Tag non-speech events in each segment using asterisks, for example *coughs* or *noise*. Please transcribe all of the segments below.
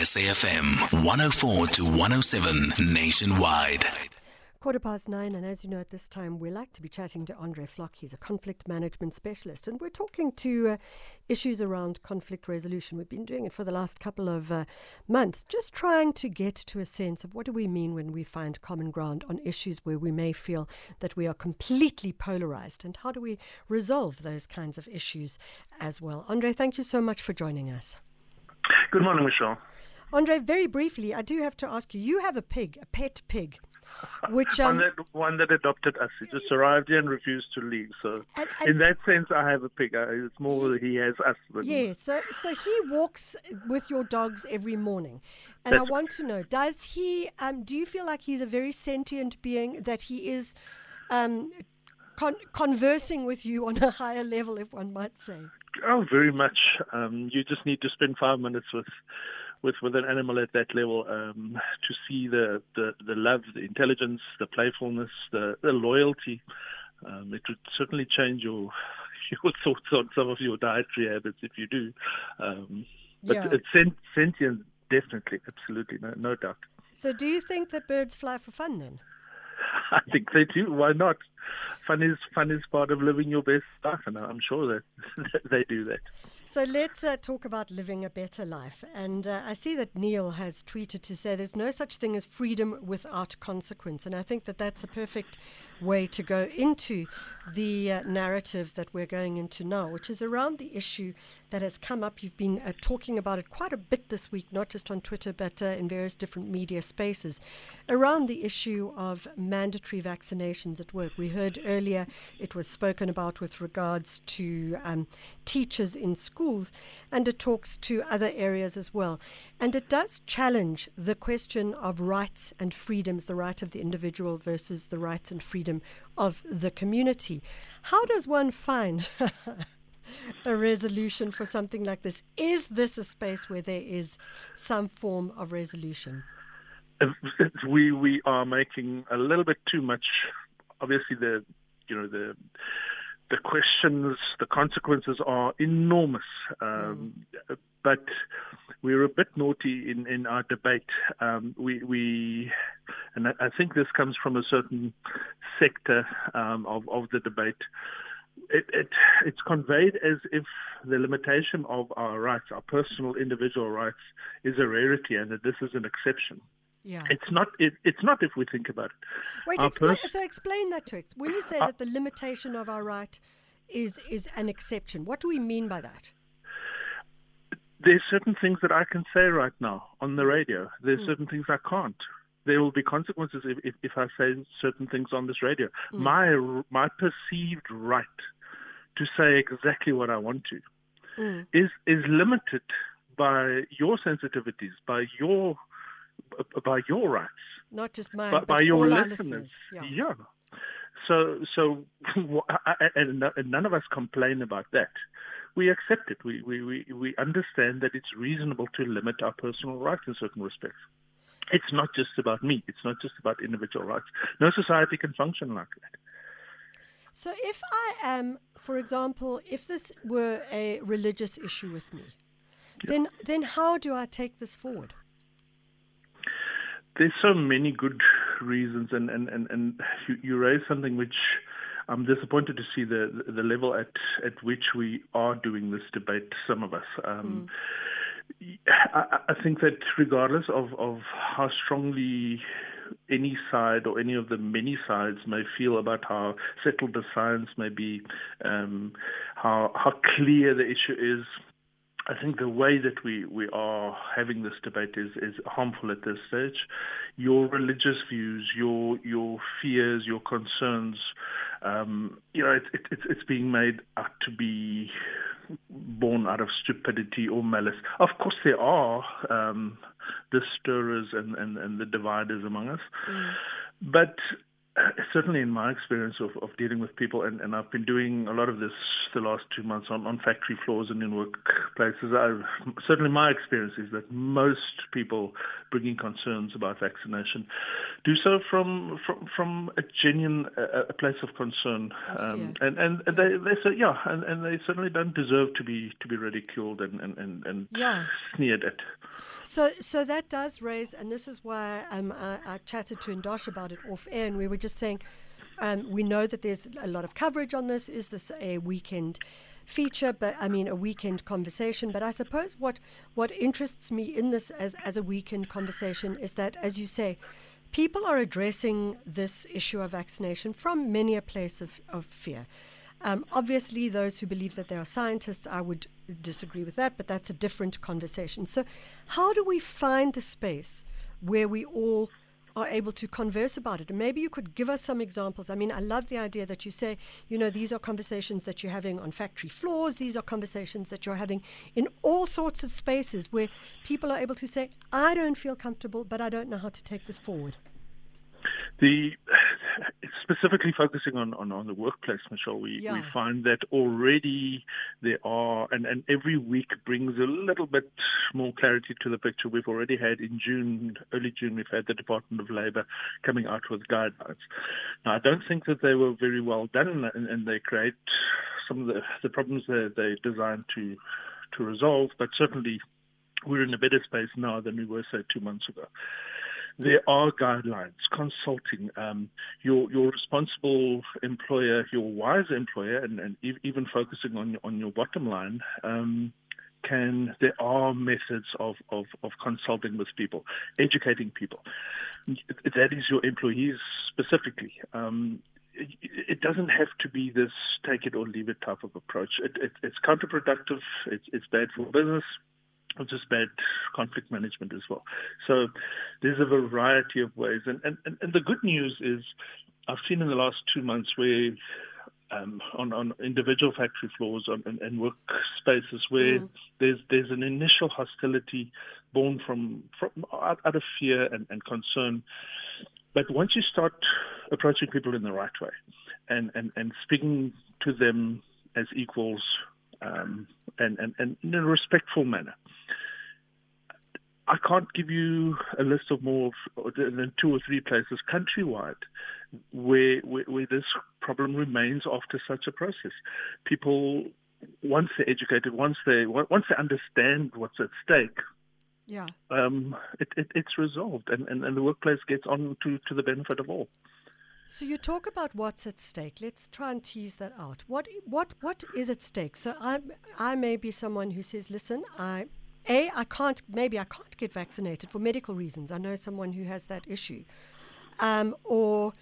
SAFM 104 to 107 nationwide. Quarter past nine, and as you know, at this time, we like to be chatting to Andre Vlok. He's a conflict management specialist, and we're talking to uh, issues around conflict resolution. We've been doing it for the last couple of uh, months, just trying to get to a sense of what do we mean when we find common ground on issues where we may feel that we are completely polarized, and how do we resolve those kinds of issues as well. Andre, thank you so much for joining us. Good morning, Michelle. Andre, very briefly, I do have to ask you you have a pig, a pet pig. *laughs* Which um, one, that, one that adopted us. He just arrived here and refused to leave. So, and, and, in that sense, I have a pig. It's more that he has us. Than yeah. So, so he walks with your dogs every morning, and I want to know: Does he? Um, do you feel like he's a very sentient being? That he is um, con- conversing with you on a *laughs* higher level, if one might say. Oh, very much. Um, you just need to spend five minutes with with with an animal at that level um, to see the, the the love, the intelligence, the playfulness, the, the loyalty. Um, it would certainly change your *laughs* your thoughts on some of your dietary habits if you do. Um, but Yeah. it's sent, sentient, definitely, absolutely, no, no doubt. So, do you think that birds fly for fun then? *laughs* I think they do. Why not? Fun is fun is part of living your best life, and I'm sure that *laughs* they do that. So let's uh, talk about living a better life. And uh, I see that Neil has tweeted to say there's no such thing as freedom without consequence. And I think that that's a perfect way to go into the uh, narrative that we're going into now, which is around the issue that has come up. You've been uh, talking about it quite a bit this week, not just on Twitter, but uh, in various different media spaces, around the issue of mandatory vaccinations at work. We heard earlier it was spoken about with regards to um, teachers in schools, and it talks to other areas as well. And it does challenge the question of rights and freedoms, the right of the individual versus the rights and freedom of the community. How does one find *laughs* a resolution for something like this? Is this a space where there is some form of resolution? We we are making a little bit too much. Obviously, the you know the the questions, the consequences are enormous. Um, But we're a bit naughty in, in our debate. Um, we, we, and I I think this comes from a certain sector um, of, of the debate. It, it, it's conveyed as if the limitation of our rights, our personal individual rights, is a rarity and that this is an exception. Yeah. It's not. It, it's not if we think about it. Wait, explain, pers- so explain that to us. When you say Uh, that the limitation of our right is is an exception, what do we mean by that? there's certain things that I can say right now on the radio. There's certain things I can't. There will be consequences if, if, if I say certain things on this radio. My my perceived right to say exactly what I want to Mm. is is limited by your sensitivities, by your by your rights. Not just mine, by, but by your all our listeners. listeners. Yeah. So, so, *laughs* and none of us complain about that. We accept it. We, we, we, we understand that it's reasonable to limit our personal rights in certain respects. It's not just about me. It's not just about individual rights. No society can function like that. So if I am, for example, if this were a religious issue with me, then then how do I take this forward? There's so many good reasons, and, and, and, and you, you raise something which I'm disappointed to see the the level at at which we are doing this debate. Some of us. Um, I, I think that regardless of, of how strongly any side or any of the many sides may feel about how settled the science may be, um, how how clear the issue is, I think the way that we, we are having this debate is, is harmful at this stage. Your religious views, your your fears, your concerns, um, you know, it, it, it's it's being made out to be born out of stupidity or malice. Of course, there are um, the stirrers and, and, and the dividers among us, but *laughs* certainly in my experience of, of dealing with people, and, and I've been doing a lot of this the last two months on, on factory floors and in workplaces. I've, certainly, my experience is that most people bringing concerns about vaccination do so from from, from a genuine a, a place of concern, um, and and they they say yeah, and, and they certainly don't deserve to be to be ridiculed and and and, and yeah. sneered at. So, so that does raise, and this is why um, I, I chatted to Indosh about it off air, and we were just saying um, we know that there's a lot of coverage on this. Is this a weekend feature? But I mean, a weekend conversation. But I suppose what what interests me in this as as a weekend conversation is that, as you say, people are addressing this issue of vaccination from many a place of, of fear. Um, obviously, those who believe that they are scientists, I would disagree with that, but that's a different conversation. So, how do we find the space where we all are able to converse about it? Maybe you could give us some examples. I mean, I love the idea that you say, you know, these are conversations that you're having on factory floors, these are conversations that you're having in all sorts of spaces where people are able to say, I don't feel comfortable, but I don't know how to take this forward. The specifically focusing on, on, on the workplace, Michelle, we, yeah. we find that already there are, and, and every week brings a little bit more clarity to the picture. We've already had in June, early June, we've had the Department of Labour coming out with guidelines. Now, I don't think that they were very well done, and, and they create some of the, the problems that they designed to to resolve, but certainly we're in a better space now than we were, say, two months ago there are guidelines, consulting. Um, your your responsible employer, your wise employer, and, and even focusing on on your bottom line. Um, can there are methods of, of, of consulting with people, educating people. That is your employees specifically. Um, it, doesn't have to be this take it or leave it type of approach. It, it, it's counterproductive. It's, it's bad for business or just bad conflict management as well. So there's a variety of ways. And, and, and the good news is I've seen in the last two months where um, on, on individual factory floors on, and, and workspaces where mm. there's there's an initial hostility born from, from out, out of fear and, and concern. But once you start approaching people in the right way and, and, and speaking to them as equals um, and, and, and in a respectful manner, I can't give you a list of more than two or three places countrywide where, where, where this problem remains after such a process. People, once they're educated, once they once they understand what's at stake, yeah, um, it, it, it's resolved, and, and, and the workplace gets on to, to the benefit of all. So you talk about what's at stake. Let's try and tease that out. What what what is at stake? So I I may be someone who says, listen, I a, I can't, maybe I can't get vaccinated for medical reasons. I know someone who has that issue. Um, or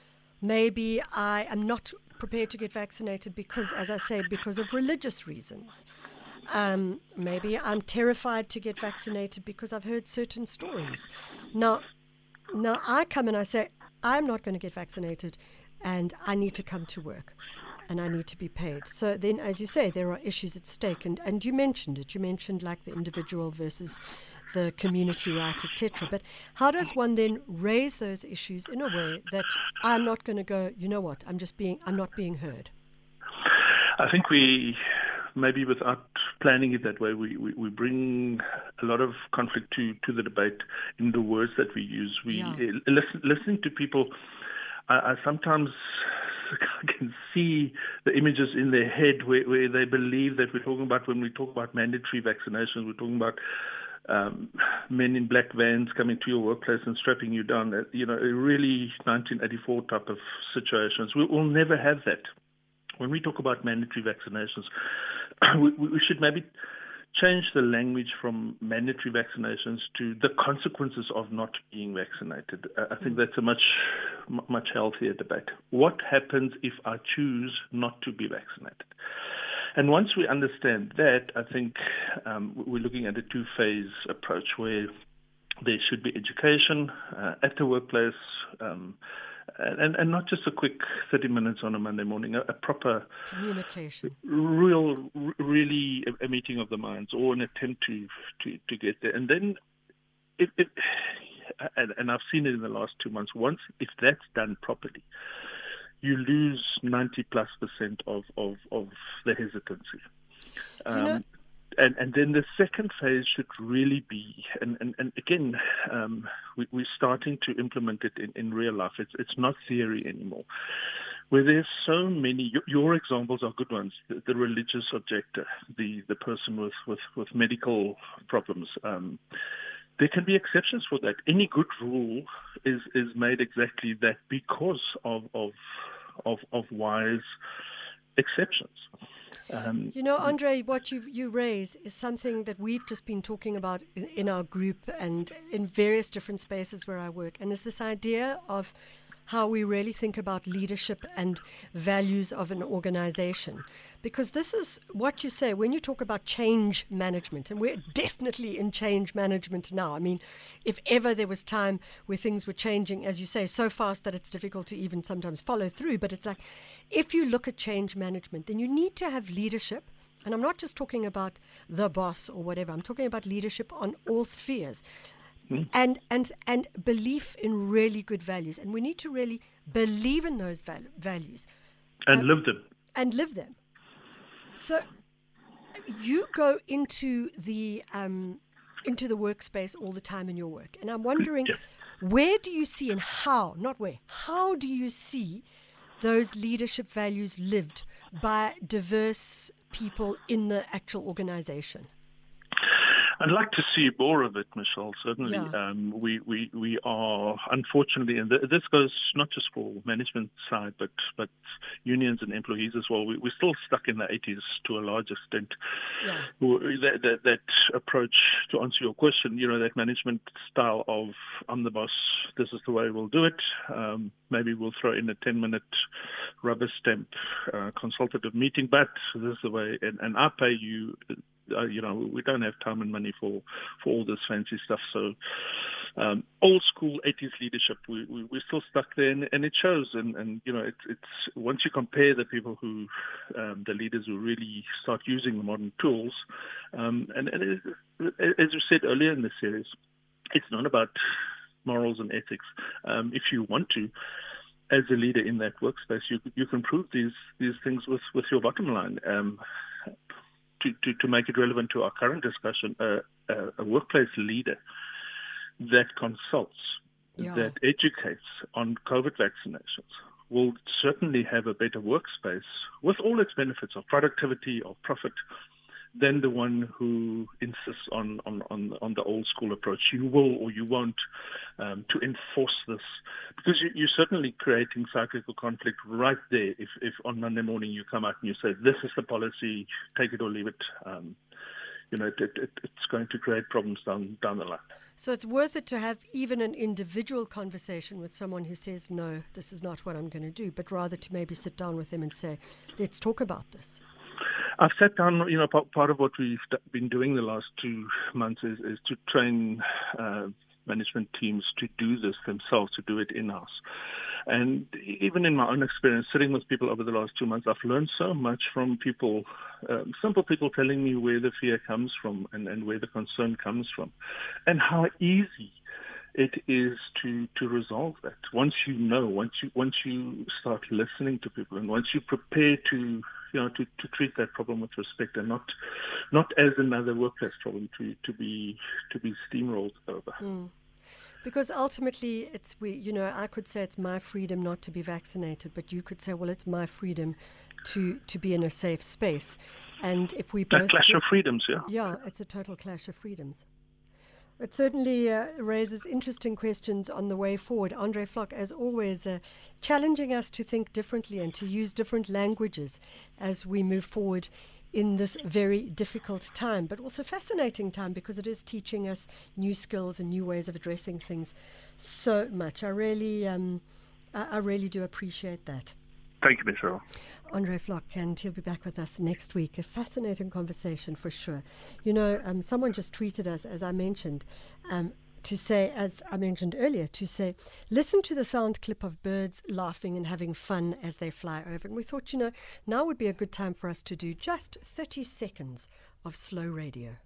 maybe I am not prepared to get vaccinated because, as I say, because of religious reasons. Um, maybe I'm terrified to get vaccinated because I've heard certain stories. Now, now I come and I say, I'm not going to get vaccinated and I need to come to work and I need to be paid. So then, as you say, there are issues at stake, and, and you mentioned it. You mentioned like the individual versus the community right, etc. But how does one then raise those issues in a way that I'm not going to go? You know what? I'm just being. I'm not being heard. I think we maybe without planning it that way, we, we, we, bring a lot of conflict to, to the debate in the words that we use. We yeah. listen, listening to people. I, I sometimes *laughs* can see the images in their head where, where they believe that we're talking about when we talk about mandatory vaccinations, we're talking about um, men in black vans coming to your workplace and strapping you down. You know, really 1984 type of situations. We will never have that. When we talk about mandatory vaccinations, *coughs* we, we should maybe change the language from mandatory vaccinations to the consequences of not being vaccinated. Uh, I think mm. that's a much much healthier debate. What happens if I choose not to be vaccinated? And once we understand that, I think um, we're looking at a two-phase approach where there should be education uh, at the workplace. Um, and, and not just a quick 30 minutes on a Monday morning, a, a proper communication, real, really a, a, meeting of the minds or an attempt to, to, to get there. And then, it, it, and, and I've seen it in the last two months. Once, if that's done properly, you lose 90 plus percent of, of, of the hesitancy. Um, you know, and, and then the second phase should really be, and, and, and again, um, we, are starting to implement it in, in real life. It's, it's not theory anymore. Where there's so many, your, examples are good ones. The, the, religious objector, the, the person with, with, with medical problems. Um, there can be exceptions for that. Any good rule is, is made exactly that because of, of, of, of wise exceptions. Um, you know, Andre, what you you raise is something that we've just been talking about in, in our group and in various different spaces where I work, and is this idea of how we really think about leadership and values of an organization. Because this is what you say when you talk about change management, and we're definitely in change management now. I mean, if ever there was time where things were changing, as you say, so fast that it's difficult to even sometimes follow through, but it's like if you look at change management, then you need to have leadership. And I'm not just talking about the boss or whatever, I'm talking about leadership on all spheres. Hmm. and and and belief in really good values. And we need to really believe in those val- values. And um, live them. and live them. So you go into the um, into the workspace all the time in your work. And i'm wondering yeah. where do you see and how not where how do you see those leadership values lived by diverse people in the actual organization I'd like to see more of it, Michelle. Certainly, yeah. um, we, we we are unfortunately, and th- this goes not just for management side, but but unions and employees as well. We, we're still stuck in the 80s to a large extent. Yeah. That, that, that approach, to answer your question, you know, that management style of I'm the boss, this is the way we'll do it. Um, maybe we'll throw in a 10 minute rubber stamp uh, consultative meeting, but this is the way, and, and I pay you uh, you know, we don't have time and money for, for all this fancy stuff. So, um, old school 80s leadership, we, we, we're still stuck there, and, and it shows. And, and you know, it, it's once you compare the people who, um, the leaders who really start using the modern tools, um, and, and it, as we said earlier in the series, it's not about morals and ethics. Um, if you want to, as a leader in that workspace, you you can prove these these things with with your bottom line. Um, to, to, to make it relevant to our current discussion, uh, uh, a workplace leader that consults, yeah. that educates on COVID vaccinations will certainly have a better workspace with all its benefits of productivity, of profit, than the one who insists on, on, on, on the old school approach. You will or you won't um, to enforce this because you, are certainly creating cyclical conflict right there. If, if on Monday morning you come out and you say, this is the policy, take it or leave it. Um, you know, it, it, it's going to create problems down down the line. So it's worth it to have even an individual conversation with someone who says, "No, this is not what I'm going to do," but rather to maybe sit down with them and say, "Let's talk about this." I've sat down, you know, part of what we've been doing the last two months is, is to train uh, management teams to do this themselves, to do it in house. And even in my own experience, sitting with people over the last two months, I've learned so much from people, um, simple people telling me where the fear comes from and, and where the concern comes from, and how easy it is to to resolve that. Once you know, once you once you start listening to people, and once you prepare to you know to, to treat that problem with respect and not not as another workplace problem to to be to be steamrolled over. Mm. Because ultimately, it's we. You know, I could say it's my freedom not to be vaccinated, but you could say, well, it's my freedom to to be in a safe space. And if we both a clash do, of freedoms, yeah, yeah, it's a total clash of freedoms. It certainly uh, raises interesting questions on the way forward. Andre Vlok, as always, uh, challenging us to think differently and to use different languages as we move forward in this very difficult time, but also fascinating time because it is teaching us new skills and new ways of addressing things so much. I really, um, I, I really do appreciate that. Thank you, Michelle. Andre Vlok, and he'll be back with us next week. A fascinating conversation for sure. You know, um, someone just tweeted us, as I mentioned, um, to say, as I mentioned earlier, to say, listen to the sound clip of birds laughing and having fun as they fly over. And we thought, you know, now would be a good time for us to do just 30 seconds of slow radio.